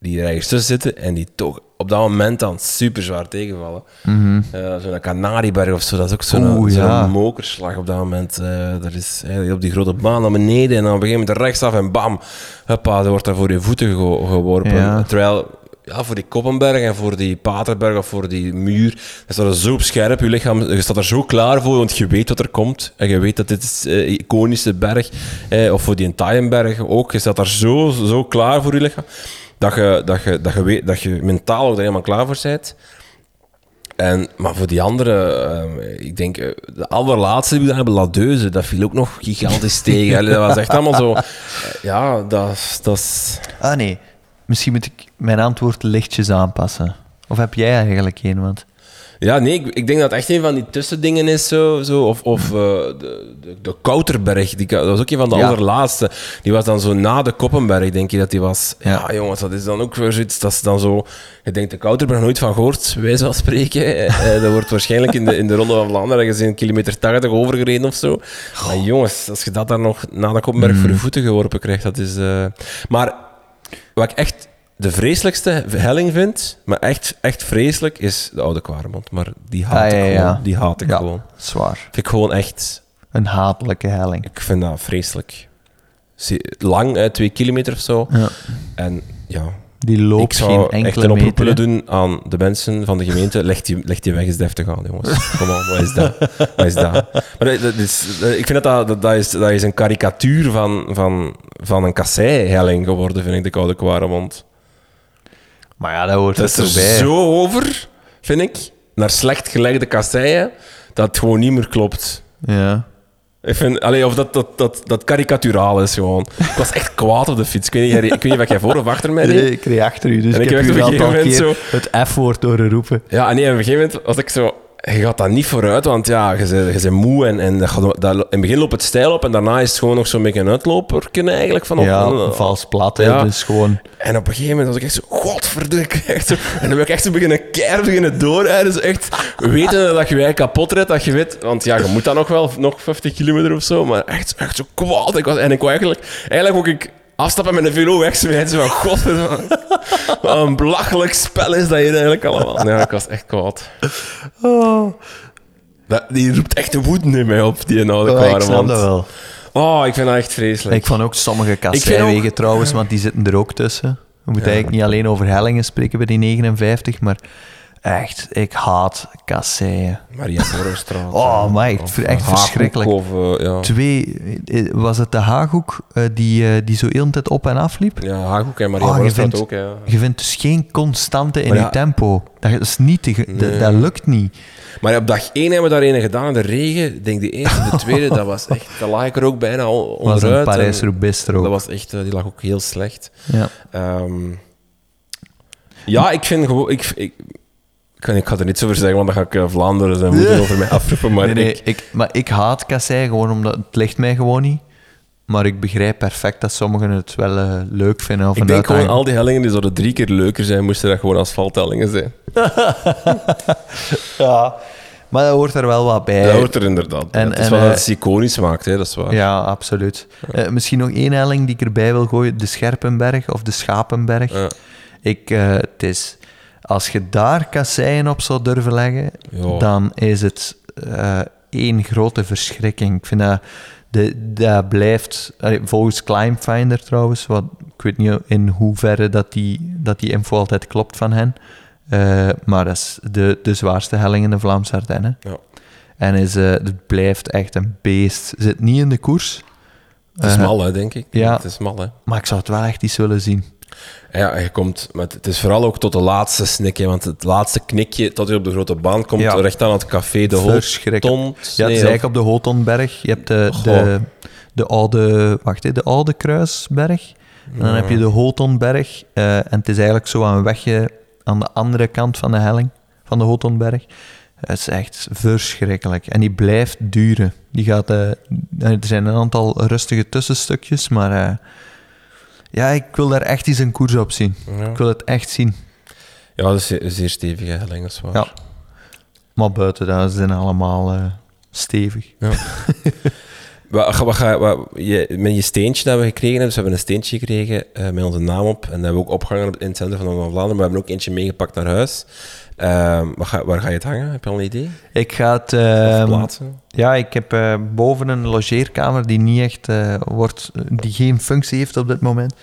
die er ergens tussen zitten en die toch op dat moment dan super zwaar tegenvallen. Mhm. Eh, zo'n Canarieberg of zo, dat is ook zo'n ja. mokerslag op dat moment. Eh dat is eh, op die grote baan naar beneden en dan op een gegeven moment rechtsaf en bam, huppa, er wordt daar voor je voeten ge- geworpen. Ja. Terwijl, ja, voor die Koppenberg en voor die Paterberg of voor die muur, dat staat er zo op scherp, je lichaam, je staat er zo klaar voor, want je weet wat er komt. En je weet dat dit is eh, een iconische berg, eh, of voor die Taaienberg ook, je staat daar zo, zo klaar voor je lichaam, dat je, dat je, dat je, weet, dat je mentaal ook er helemaal klaar voor bent. En, maar voor die andere, ehm, ik denk, eh, de allerlaatste die we daar hebben, Ladeuze, dat viel ook nog gigantisch *laughs* tegen. Allee, dat was echt allemaal zo... eh, Ja. Dat is Ah nee, misschien moet ik mijn antwoord lichtjes aanpassen. Of heb jij eigenlijk een? Want ja, nee, ik, ik denk dat het echt een van die tussendingen is. Zo, zo, of of eh, de, de, de Kouterberg, die, dat was ook een van de Ja. allerlaatste. Die was dan zo na de Koppenberg, denk je dat die was. Ja, Ja. jongens, dat is dan ook weer zoiets... Dat is dan zo... Je denkt de Kouterberg nooit van gehoord, wijze van spreken. *laughs* Eh, eh, dat wordt waarschijnlijk in de, in de Ronde van Vlaanderen een kilometer 80 overgereden of zo. Maar jongens, als je dat dan nog na de Koppenberg voor je voeten geworpen krijgt, dat is... eh, Maar wat ik echt de vreselijkste helling vind, maar echt, echt vreselijk, is de Oude Kwaremond. Maar die haat Ah, ja, ik ja. gewoon. Die haat ik Ja. gewoon. zwaar. Vind ik gewoon echt... Een hatelijke helling. Ik vind dat vreselijk. Lang, hè, twee kilometer of zo. Ja. En ja, Die ik loopt zou geen echt een oproep willen doen aan de mensen van de gemeente. Leg die, leg die weg eens deftig aan, jongens. Kom on, wat is dat? Wat is dat? Maar dat, dat is, dat- ik vind dat dat, is, dat is een karikatuur van, van, van een kasseihelling geworden, vind ik, de Koude Kwaremond. Maar ja, dat hoort Dat er bij. zo over, vind ik, naar slecht gelegde kasseien, dat het gewoon niet meer klopt. Ja. Ik vind, allee, of dat, dat, dat, dat karikaturaal is gewoon. Ik was echt kwaad op de fiets. Ik weet niet, ik weet niet wat jij voor of achter mij reed. Nee, ik reed achter u, dus En ik heb op een gegeven keer het F-woord horen roepen. Ja, en nee, op een gegeven moment was ik zo... Je gaat dat niet vooruit, want ja, je bent, je bent moe en, en dat gaat, dat, in het begin loopt het stijl op en daarna is het gewoon nog zo'n beetje een uitloperken eigenlijk. Van op- ja, en- vals plat, Ja. dus gewoon... En op een gegeven moment was ik echt zo, *laughs* echt zo. En dan ben ik echt zo beginnen keihard beginnen doorrijden. Dus echt weten dat je je kapot rijdt, dat je weet, want ja, je moet dan nog wel nog 50 kilometer of zo, maar echt, echt zo kwaad. Ik was, en ik wou eigenlijk, eigenlijk ook ik afstappen met een velo wegsmijten. Van, godverdomme, *laughs* wat een belachelijk spel is dat hier eigenlijk allemaal. Ja, ik was echt kwaad. Oh, Dat, die roept echt de woede in mij op, die oude ik kware snap dat wel. Oh, ik vind dat echt vreselijk. Ik vond ook sommige ook- trouwens, want die zitten er ook tussen. We moeten eigenlijk niet alleen over hellingen spreken bij die 59, maar echt, ik haat kasseien. Maria Borrestraat. *laughs* Oh, maar echt- echt verschrikkelijk. Of, eh, ja. Twee, eh, was het de Haaghoek eh, die, die zo heel de tijd op en af liep? Ja, Haaghoek en Maria Oh, je vindt- ook, ja. Je vindt dus geen constante in je tempo. Dat is niet te, dat- dat lukt niet. Maar op dag één hebben we daar een gedaan de regen. Ik denk de eerste, de tweede, *laughs* dat was echt... Dat lag ik er ook bijna on- was onderuit. een en Parijs-Roubaix er ook. Dat was echt... Die lag ook heel slecht. Ja. Ehm, ja, ik vind gewoon... Ik, ik, ik, kan, ik ga er niets over zeggen, want dan ga ik eh, Vlaanderen zijn moeten over mij afroepen. Maar nee, nee, ik, ik, maar ik haat kassei gewoon omdat het ligt mij gewoon niet. Maar ik begrijp perfect dat sommigen het wel eh, leuk vinden. Of ik denk gewoon al die hellingen die zouden drie keer leuker zijn, moesten dat gewoon asfalthellingen zijn. *laughs* Ja, maar dat hoort er wel wat bij. Dat hoort er inderdaad. En- Het is wel eh, dat het iconisch maakt, hè, dat is waar. Ja, absoluut. Eh, misschien nog één helling die ik erbij wil gooien. De Scherpenberg of de Schapenberg. Ja. Ik, eh, het is, als je daar kasseien op zou durven leggen, Ja. dan is het eh, één grote verschrikking. Ik vind dat, de, dat blijft, volgens Climbfinder trouwens, wat, ik weet niet in hoeverre dat die, dat die info altijd klopt van hen, eh, maar dat is de, de zwaarste helling in de Vlaamse Ardennen. Ja. En is, eh, het blijft echt een beest. Zit niet in de koers, Het is mal, hè, denk ik. ja. Het is mal, hè. maar ik zou het wel echt eens willen zien. Ja, je komt met, het is vooral ook tot de laatste snik, hè, want het laatste knikje tot je op de grote baan komt, Ja. recht aan het café De. Holton. Ja, het is eigenlijk op de Hotonberg. Je hebt de, de, de oude, wacht, hè, de oude Kruisberg. En dan heb je de Hotonberg. eh, en het is eigenlijk zo een wegje aan de andere kant van de helling, van de Hotonberg. Het is echt verschrikkelijk. En die blijft duren. Die gaat, eh, er zijn een aantal rustige tussenstukjes, maar eh, ja, ik wil daar echt eens een koers op zien. Ja, Ik wil het echt zien. ja dat is zeer, zeer stevige helling, dat is waar. Ja. Maar buiten dat zijn allemaal eh, stevig. *laughs* Wat, wat, wat, je, met je steentje dat we gekregen hebben, dus we hebben een steentje gekregen eh, met onze naam op. En dat hebben we ook opgehangen op- in het centrum van Van Vlaanderen. Maar we hebben ook eentje meegepakt naar huis. Ehm, wat ga, waar ga je het hangen? Heb je al een idee? Ik ga het... Ehm, plaatsen? ja, ik heb eh, boven een logeerkamer die niet echt eh, wordt... Die geen functie heeft op dit moment.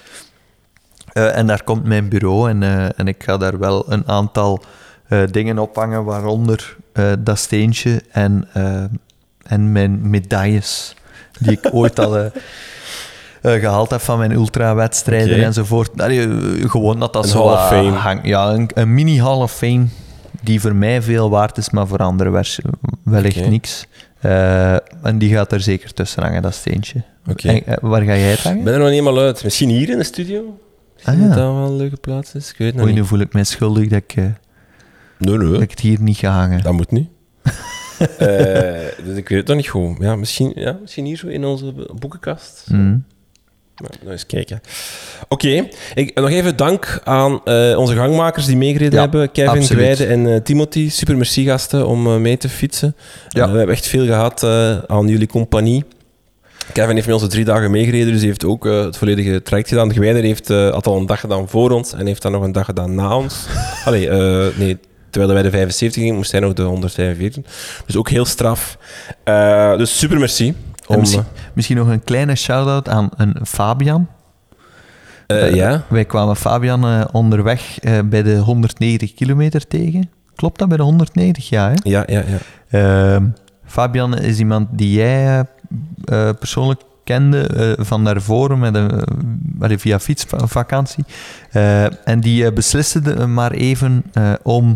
Eh, en daar komt mijn bureau en, en ik ga daar wel een aantal dingen ophangen, waaronder dat steentje en, en mijn medailles die ik *laughs* ooit al eh, eh, gehaald heb van mijn ultrawedstrijden enzovoort. Allee, eh, gewoon dat dat Een zo Hall of wat Fame. hangt. Ja, een, een mini Hall of Fame die voor mij veel waard is, maar voor anderen wellicht Oké. niks. Eh, en die gaat er zeker tussen hangen, dat steentje. Oké. En, eh, waar ga jij het hangen? Ik ben er nog niet helemaal uit. Misschien hier in de studio? Misschien Ah, dat ja. dat wel een leuke plaats is. Ik weet het Oei, nu voel ik mij schuldig dat ik, eh, Nee, nee. dat ik het hier niet ga hangen. Dat moet niet. *laughs* Dus ik weet het nog niet goed. Ja, misschien, ja, misschien hier zo in onze boekenkast. Mm. Nou, nou eens kijken. Oké, nog even dank aan eh, onze gangmakers die meegereden Ja, hebben. Kevin, absoluut. Gwijde en eh, Timothy. Super merci gasten om eh, mee te fietsen. Ja. We hebben echt veel gehad eh, aan jullie compagnie. Kevin heeft met ons drie dagen meegereden, dus hij heeft ook het volledige traject gedaan. Gwijde heeft had al een dag gedaan voor ons en heeft dan nog een dag gedaan na ons. *laughs* Allee, nee, terwijl wij de 75 gingen, moest hij nog de 145. Dus ook heel straf. Dus super merci. Om, misschien, misschien nog een kleine shout-out aan een Fabian. eh, Eh, ja, Wij kwamen Fabian eh, onderweg eh, bij de 190 kilometer tegen. Klopt dat bij de 190? Ja, hè? ja, ja, ja. Ehm, Fabian is iemand die jij eh, eh, persoonlijk kende eh, van daarvoor met een, eh, via fietsvakantie. Eh, en die eh, besliste maar even eh, om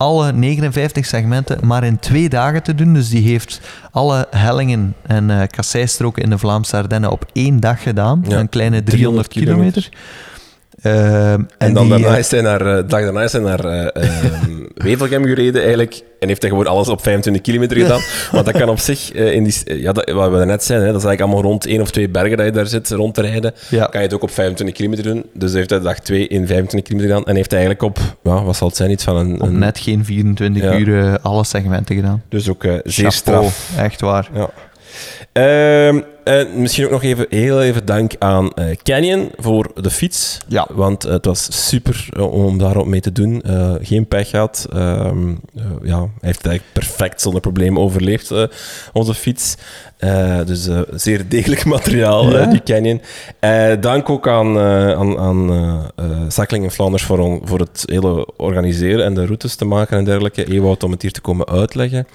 alle 59 segmenten maar in twee dagen te doen. Dus die heeft alle hellingen en eh kasseistroken in de Vlaamse Ardennen op één dag gedaan. Ja, een kleine 300 300 kilometer. Ehm, en En dan die, daarna eh, is hij naar, eh, de dag daarna is hij naar ehm, Wevelgem gereden eigenlijk. En heeft hij gewoon alles op 25 kilometer gedaan. *laughs* Want dat kan op zich, in die, ja, dat, wat we net zeiden, hè, dat is eigenlijk allemaal rond één of twee bergen dat je daar zit rond te rijden. Ja. Kan je het ook op 25 kilometer doen. Dus heeft hij dag 2 in 25 kilometer gedaan. En heeft hij eigenlijk op, ja, wat zal het zijn, iets van een... op een- net geen 24 Ja. uur alle segmenten gedaan. Dus ook zeer Chapeau, straf. Echt waar. Ja. En misschien ook nog even, heel even dank aan eh, Canyon voor de fiets. Ja. Want het was super eh, om daarop mee te doen. Eh, geen pech gehad. Ehm, eh, ja, hij heeft eigenlijk perfect zonder probleem overleefd, eh, onze fiets. Eh, dus eh, zeer degelijk *laughs* materiaal, Ja. eh, die Canyon. Eh, dank ook aan, eh aan, aan eh, eh, Cycling in Flanders voor, on- voor het hele organiseren en de routes te maken en dergelijke. Ewout om het hier te komen uitleggen.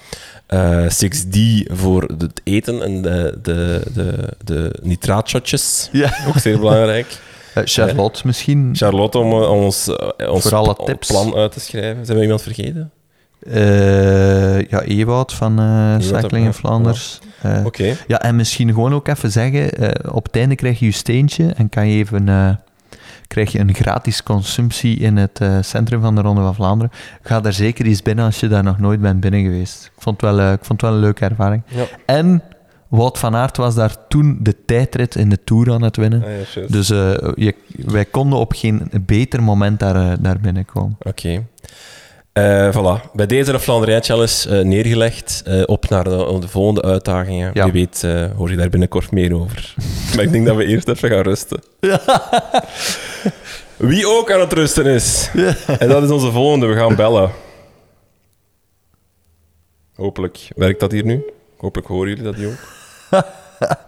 Eh 6D voor het eten en de, de, de, de nitraatshotjes. Ja. Ook zeer belangrijk. *laughs* Eh, Charlotte misschien. Charlotte om eh, ons, eh, ons Voor alle tips. plan uit te schrijven. Zijn we iemand vergeten? Eh, ja, Ewout van eh Cycling ja. in Flanders. Eh, Oké. Ja, en misschien gewoon ook even zeggen, eh, op het einde krijg je je steentje en kan je even... krijg je een gratis consumptie in het eh, centrum van de Ronde van Vlaanderen. Ga daar zeker eens binnen als je daar nog nooit bent binnen geweest. Ik vond het wel, eh, ik vond het wel een leuke ervaring. Ja. En Wout van Aert was daar toen de tijdrit in de Tour aan het winnen. Ah, ja. Dus eh, je, wij konden op geen beter moment daar, daar binnenkomen. Oké. Eh, voilà. Bij deze de Flandrijn Challenge eh, neergelegd. Eh, op naar de, de volgende uitdagingen. Ja. Wie weet hoor je daar binnenkort meer over. *laughs* maar ik denk dat we eerst even gaan rusten. *laughs* Wie ook aan het rusten is. En dat is onze volgende. We gaan bellen. Hopelijk werkt dat hier nu. Hopelijk horen jullie dat ook. *laughs*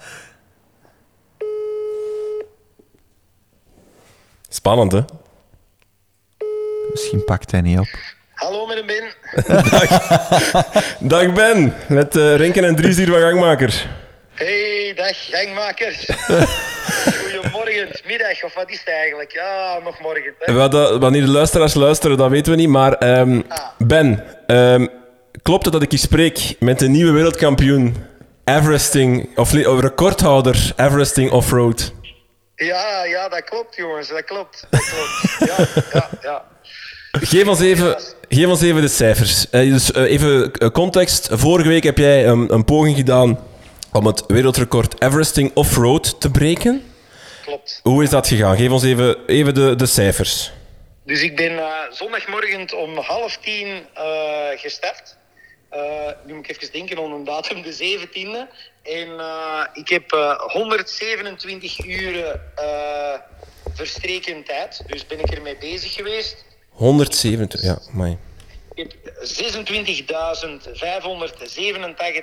Spannend, hè? Misschien pakt hij niet op. Hallo met een Ben. *laughs* Dag Ben, met eh Renken en Dries hier van Gangmaker. Hey, dag gangmakers. *laughs* Goedemorgen, middag of wat is het eigenlijk? Ja, nog morgen. Hè? Wat, wanneer de luisteraars luisteren, dat weten we niet. Maar ehm, Ben, ehm, klopt het dat ik hier spreek met de nieuwe wereldkampioen Everesting, of recordhouder Everesting Offroad? Ja, ja, dat klopt jongens, dat klopt. Dat klopt. Ja, ja, ja. Geef ons even, geef ons even de cijfers. Eh, dus eh, even eh, context. Vorige week heb jij een, een poging gedaan om het wereldrecord Everesting Offroad te breken. Klopt. Hoe is dat gegaan? Geef ons even, even de, de cijfers. Dus ik ben zondagmorgen om half tien gestart. Nu moet ik even denken om een datum, de 17e. En ik heb eh, 127 uur eh verstreken tijd. Dus ben ik ermee bezig geweest. 127, ja, maar. Ik heb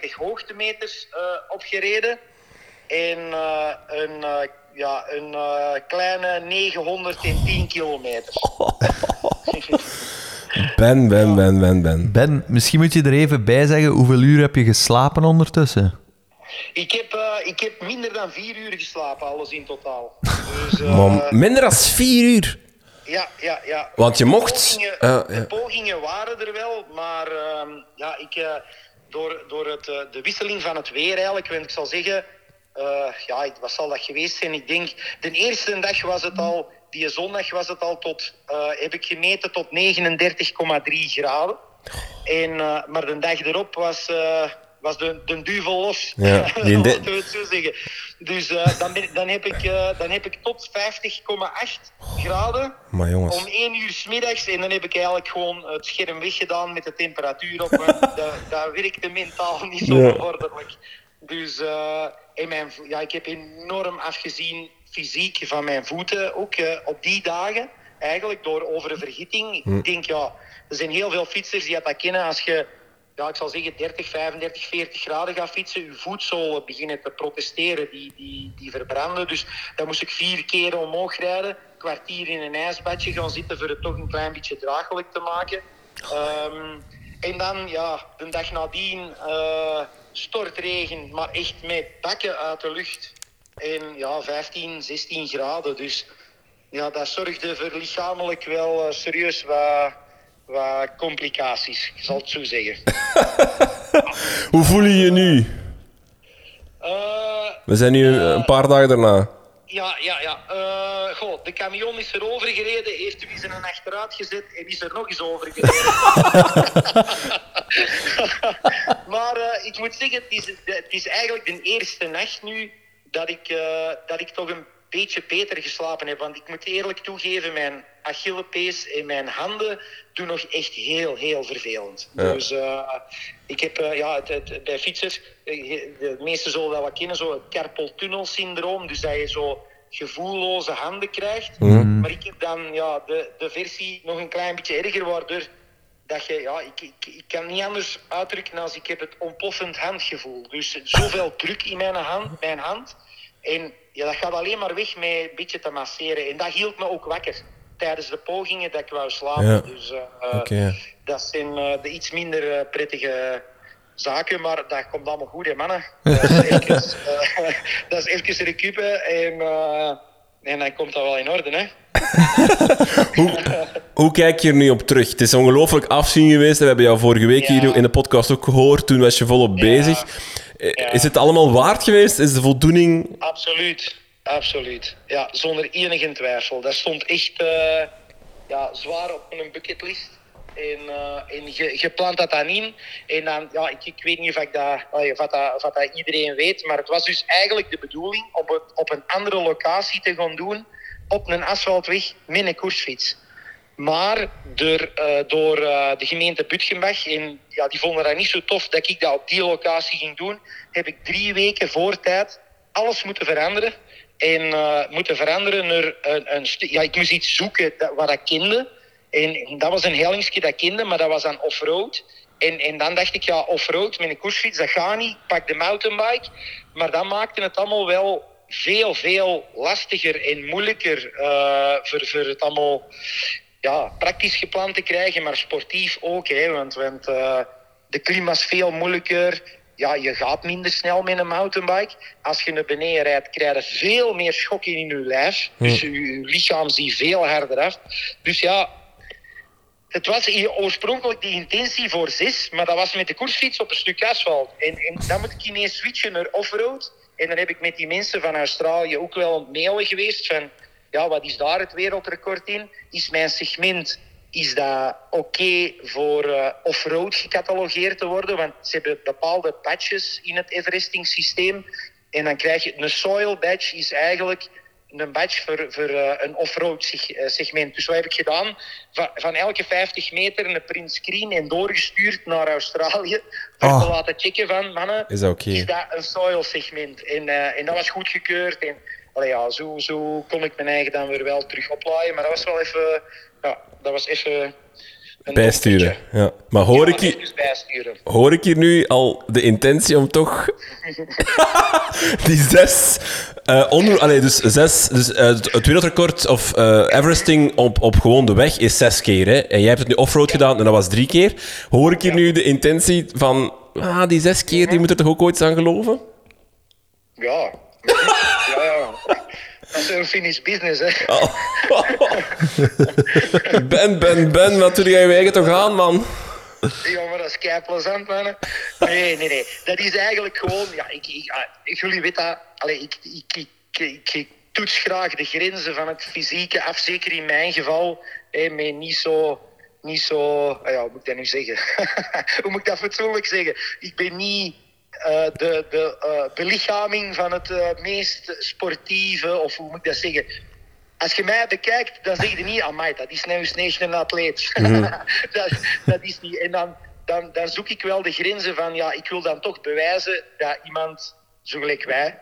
26.587 hoogtemeters eh, opgereden. En eh, een, eh, ja, een eh, kleine 910 kilometer. *laughs* Ben, ben, ben, ben, ben. Ben, misschien moet je er even bij zeggen, hoeveel uur heb je geslapen ondertussen? Ik heb, eh, ik heb minder dan vier uur geslapen, alles in totaal. *laughs* Dus, eh, minder dan vier uur. Ja, ja, ja. Want je De mocht, pogingen- eh, ja. De pogingen waren er wel, maar ehm, ja, ik, eh, door, door het, eh, de wisseling van het weer eigenlijk, want ik zal zeggen, eh, ja, wat zal dat geweest zijn? Ik denk, de eerste dag was het al, die zondag was het al tot, heb ik gemeten tot 39,3 graden. En, maar de dag erop was, was de, de duivel los. Ja, *laughs* die Laten we het zo zeggen. Dus eh, dan, ben, dan, heb ik, eh, dan heb ik tot 50,8 graden Maar jongens. om 1 uur 's middags. En dan heb ik eigenlijk gewoon het scherm weggedaan met de temperatuur op. *laughs* Dat, dat werkte mentaal niet zo Ja. bevorderlijk. Dus eh, en mijn, ja, ik heb enorm afgezien fysiek van mijn voeten. Ook eh, op die dagen. Eigenlijk door oververhitting. Hm. Ik denk, ja, er zijn heel veel fietsers die dat kennen. Als je ja, ik zal zeggen 30, 35, 40 graden gaat fietsen, je voetzolen beginnen te protesteren, die, die, die verbranden. Dus dan moest ik vier keer omhoog rijden, kwartier in een ijsbadje gaan zitten voor het toch een klein beetje draaglijk te maken. Ehm, en dan, ja, de dag nadien eh, stortregen, maar echt met bakken uit de lucht. En ja, 15, 16 graden. Dus ja, dat zorgde voor lichamelijk wel eh, serieus wat, wat complicaties, ik zal het zo zeggen. *laughs* Hoe voel je je nu? Eh, We zijn nu een paar dagen daarna. ja, ja, ja. Eh, goh, de camion is er over gereden, heeft u eens een achteruit gezet en is er nog eens over gereden. *laughs* maar eh, ik moet zeggen, het is, het is eigenlijk de eerste nacht nu dat ik, eh, dat ik toch een beetje beter geslapen heb. Want ik moet eerlijk toegeven, mijn Achillepees en mijn handen doen nog echt heel, heel vervelend. Ja. Dus eh, ik heb eh, ja, het, het- bij fietsers, eh, de meesten zullen dat wel kennen, zo het carpal tunnel syndroom. Dus dat je zo gevoelloze handen krijgt. Maar ik heb dan ja, de, de versie nog een klein beetje erger, waardoor dat je, ja, ik, ik, ik kan niet anders uitdrukken als ik heb het ontploffend handgevoel. Dus zoveel druk in mijn hand, mijn hand. En ja, dat gaat alleen maar weg met een beetje te masseren. En dat hield me ook wakker tijdens de pogingen dat ik wou slapen. Ja. Dus eh, Oké. dat zijn eh, de iets minder eh, prettige zaken, maar dat komt allemaal goed, hè, mannen. *laughs* Dat is even, eh, *laughs* dat is even recupen en, eh, en dan komt dat wel in orde, hè. *laughs* Hoe, hoe kijk je er nu op terug? Het is ongelooflijk afzien geweest. We hebben jou vorige week Ja. hier in de podcast ook gehoord. Toen was je volop bezig. Eh, Ja. Is het allemaal waard geweest? Is de voldoening... Absoluut, absoluut. Ja, zonder enige twijfel. Dat stond echt eh, ja, zwaar op mijn bucketlist. En, eh, en je, je plant dat dan in. En dan, ja, ik, ik weet niet of, ik dat, of, dat, of dat iedereen weet, maar het was dus eigenlijk de bedoeling om het op een andere locatie te gaan doen, op een asfaltweg met een koersfiets. Maar door, eh, door eh, de gemeente Butgenbach, en ja, die vonden dat niet zo tof dat ik dat op die locatie ging doen, heb ik drie weken voor tijd alles moeten veranderen. En eh, moeten veranderen naar een, Ja, ik moest iets zoeken dat, wat ik. En dat was een hellingsje dat ik maar dat was dan off-road. En, en dan dacht ik, ja, off-road met een koersfiets, dat gaat niet. Ik pak de mountainbike. Maar dat maakte het allemaal wel veel, veel lastiger en moeilijker voor, voor het allemaal ja, praktisch gepland te krijgen, maar sportief ook. Hè, want want eh, de klim was veel moeilijker. Ja, je gaat minder snel met een mountainbike. Als je naar beneden rijdt, krijg je veel meer schokken in je lijf. Dus je, je lichaam ziet veel harder af. Dus ja, het was oorspronkelijk de intentie voor zes, maar dat was met de koersfiets op een stuk asfalt. En, en dan moet ik ineens switchen naar offroad. En dan heb ik met die mensen van Australië ook wel aan geweest van... Ja, wat is daar het wereldrecord in? Is mijn segment is dat oké voor eh off-road gecatalogeerd te worden? Want ze hebben bepaalde badges in het Everesting systeem. En dan krijg je... Een soil badge is eigenlijk een badge voor, voor eh, een off-road eh, segment. Dus wat heb ik gedaan? Van, van elke 50 meter een print screen en doorgestuurd naar Australië. Voor Oh. te laten checken van, mannen, Is dat is dat een soil segment? En, en dat was goedgekeurd. En allee, ja, zo, zo kon ik mijn eigen dan weer wel terug oplaaien. Maar dat was wel even, ja, dat was even Bijsturen. Ja. Maar hoor Ja, ik, hier, bijsturen. hoor ik hier nu al de intentie om toch *laughs* die zes eh onder, allee, dus zes, dus eh, het wereldrecord of eh, Everesting op, op gewoon de weg is zes keer. Hè? En jij hebt het nu offroad gedaan en dat was drie keer. Hoor ik hier nu de intentie van ah, die zes keer, die moet er toch ook ooit aan geloven? Ja. *laughs* Dat is een finish business, hè. *laughs* Ben, Ben, Ben, wat doe jij je eigen toch aan, man? Ja, maar dat is kei plezant, man. Nee, nee, nee. Dat is eigenlijk gewoon... Ja, ik, ik, ah, ik, jullie weten dat... Allee, ik, ik, ik, ik, toets graag de grenzen van het fysieke af. Zeker in mijn geval. Hé, met niet zo... Niet zo... ah Ja, hoe moet ik dat nu zeggen? *laughs* hoe moet ik dat fatsoenlijk zeggen? Ik ben niet... eh, de de eh, belichaming van het eh, meest sportieve, of hoe moet ik dat zeggen? Als je mij bekijkt, dan zeg je niet, amai, dat is nou eens een atleet. *laughs* dat, dat is niet. En dan, dan, dan zoek ik wel de grenzen van, ja, ik wil dan toch bewijzen dat iemand, zo gelijk wij,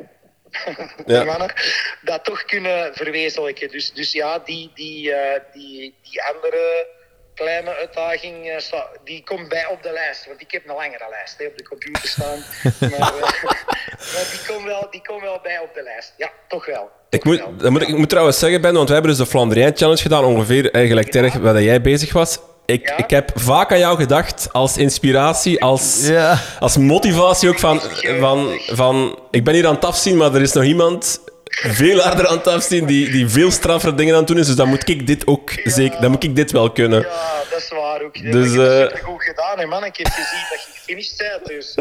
*laughs* Ja. die mannen, dat toch kunnen verwezenlijken. Dus, dus ja, die, die, die, die andere kleine uitdaging, eh, die komt bij op de lijst. Want ik heb een langere lijst hè, op de computer staan. *laughs* maar eh, *laughs* maar die, komt wel, die komt wel bij op de lijst. Ja, toch wel. Ik moet, dat moet, ik moet trouwens zeggen, Ben, want wij hebben dus de Flandrien Challenge gedaan, ongeveer eigenlijk terug waar jij bezig was. Ik, Ja. ik heb vaak aan jou gedacht als inspiratie, als, Ja. als motivatie ook van, van, van... Ik ben hier aan het afzien, maar er is nog iemand veel harder aan het afzien die, die veel straffer dingen aan het doen is. Dus dan moet ik dit ook zeker... Dan moet ik dit wel kunnen. Ja, dat is waar ook. Dus, Dus, dat eh, goed gedaan, hè, man. Ik heb gezien dat je gefinished bent, dus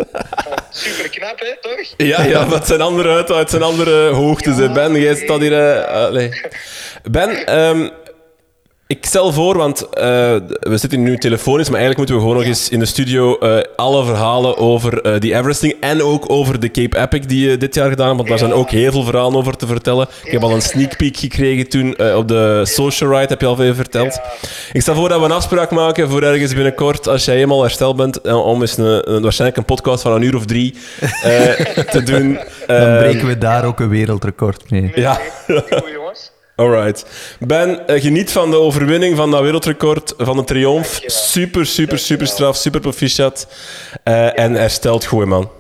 super knap, hè, toch? Ja, ja, maar het zijn andere uit, het zijn andere hoogtes. hè. Ben, jij staat hier... eh. Ben, ehm, ik stel voor, want eh, we zitten nu telefonisch, maar eigenlijk moeten we gewoon nog eens in de studio eh, alle verhalen over eh, die Everesting en ook over de Cape Epic die je dit jaar gedaan hebt, want daar zijn ook heel veel verhalen over te vertellen. Ik heb al een sneak peek gekregen toen eh, op de Social Ride, heb je al veel verteld. Ik stel voor dat we een afspraak maken voor ergens binnenkort, als jij helemaal hersteld bent, eh, om eens een, een- waarschijnlijk een podcast van een uur of drie eh, te doen. Dan Eh, breken we daar ook een wereldrecord mee. Ja. Alright. Ben, eh, geniet van de overwinning, van dat wereldrecord, van de triomf. Super, super, super straf, super proficiat. Eh, en hersteld goed, man.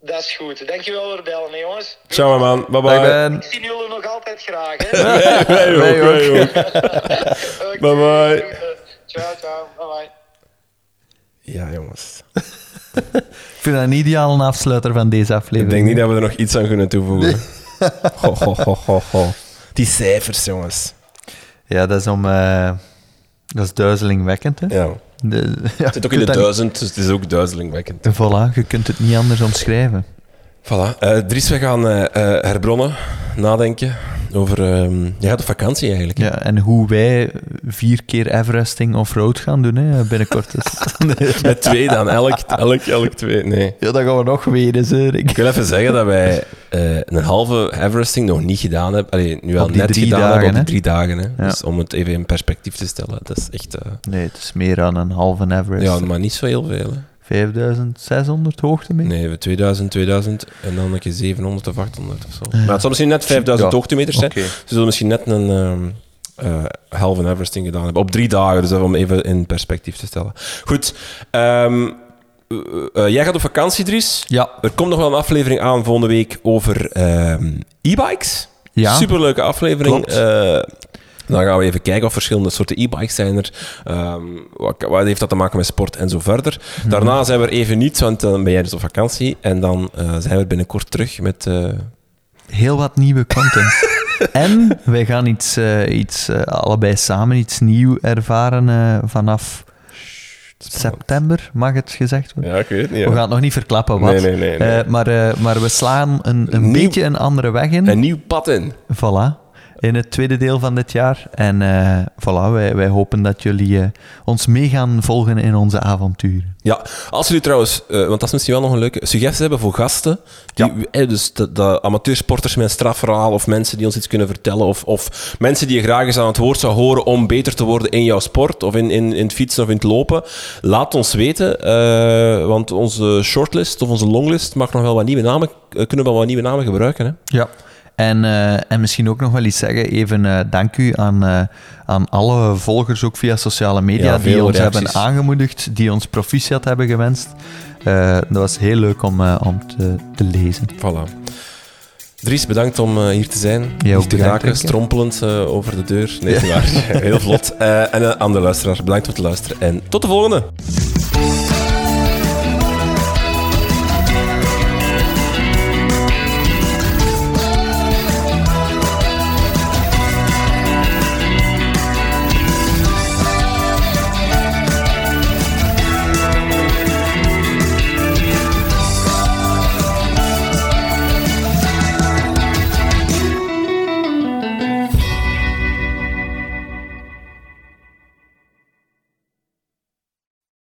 Dat is goed. Dankjewel voor het bellen, hè, jongens. Ciao, man. Bye bye. Ik zie jullie nog altijd graag, hè. *laughs* Wij ook, ook. *laughs* *laughs* Bye bye. Ciao, ciao. Bye bye. Ja, jongens. Ik vind dat een ideale afsluiter van deze Ik aflevering. denk niet dat we er nog iets aan kunnen toevoegen. Ho, ho, ho, ho, ho. Die cijfers, jongens. Ja, dat is om... eh, dat is duizelingwekkend, hè? Ja. De, ja, Het zit ook in de duizend, dus het is ook duizelingwekkend. Voilà, je kunt het niet anders omschrijven. Voilà. Eh, Dries, we gaan eh, herbronnen, nadenken over... jij gaat op vakantie eigenlijk. hè? Ja, en hoe wij vier keer Everesting off-road gaan doen hè, binnenkort. Dus. *laughs* Met twee dan, elk, elk, elk twee. Nee. Ja, dat gaan we nog weten, zeg ik. Ik wil even zeggen dat wij eh, een halve Everesting nog niet gedaan hebben. Allee, nu al net drie gedaan dagen, hebben op die drie dagen. Hè. Ja. Dus om het even in perspectief te stellen, dat is echt... eh, Nee, het is meer dan een halve Everest. ja, maar niet zo heel veel. Hè. 5600 hoogte mee. Nee, we hebben 2000, 2000 en dan een keer 700 of 800 of zo. Maar het zal misschien net 5000 Ja. hoogtemeters zijn. Oké. Ze zullen misschien net een ehm eh, halve Everesting gedaan hebben. Op drie dagen, dus om even in perspectief te stellen. Goed. ehm, eh, eh, jij gaat op vakantie, Dries. Ja. Er komt nog wel een aflevering aan volgende week over ehm, e-bikes. Ja. Superleuke aflevering. Dan gaan we even kijken of verschillende soorten e-bikes zijn er. Ehm, wat, wat heeft dat te maken met sport en zo verder. Mhm. Daarna zijn we er even niet, want dan ben jij dus op vakantie. En dan eh, zijn we binnenkort terug met... eh, Heel wat nieuwe content. *laughs* en wij gaan iets, eh, iets allebei samen iets nieuw ervaren vanaf september, mag het gezegd worden? ja, ik weet het niet. We gaan het nog niet verklappen wat. Nee, nee, nee, nee. Maar, maar we slaan een, een Nieuw- beetje een andere weg in. Een nieuw pad in. Voilà. In het tweede deel van dit jaar. En eh voilà, wij, wij hopen dat jullie eh, ons mee gaan volgen in onze avonturen. Ja, als jullie trouwens, eh, want dat is misschien wel nog een leuke, suggesties hebben voor gasten, die, eh, dus de, de amateursporters met een strafverhaal of mensen die ons iets kunnen vertellen of, of mensen die je graag eens aan het woord zou horen om beter te worden in jouw sport of in, in, in het fietsen of in het lopen, laat ons weten, want onze shortlist of onze longlist mag nog wel wat nieuwe namen, kunnen wel wat nieuwe namen gebruiken. Hè? Ja. En, eh, en misschien ook nog wel iets zeggen. Even eh, dank u aan, eh, aan alle volgers, ook via sociale media, Ja, die ons reacties. hebben aangemoedigd, die ons proficiat hebben gewenst. Dat was heel leuk om, om te, te lezen. Voilà. Dries, bedankt om hier te zijn. Jij hier te ik. strompelend over de deur. Nee, waar. *laughs* Heel vlot. En aan de luisteraar, bedankt voor het luisteren. En tot de volgende.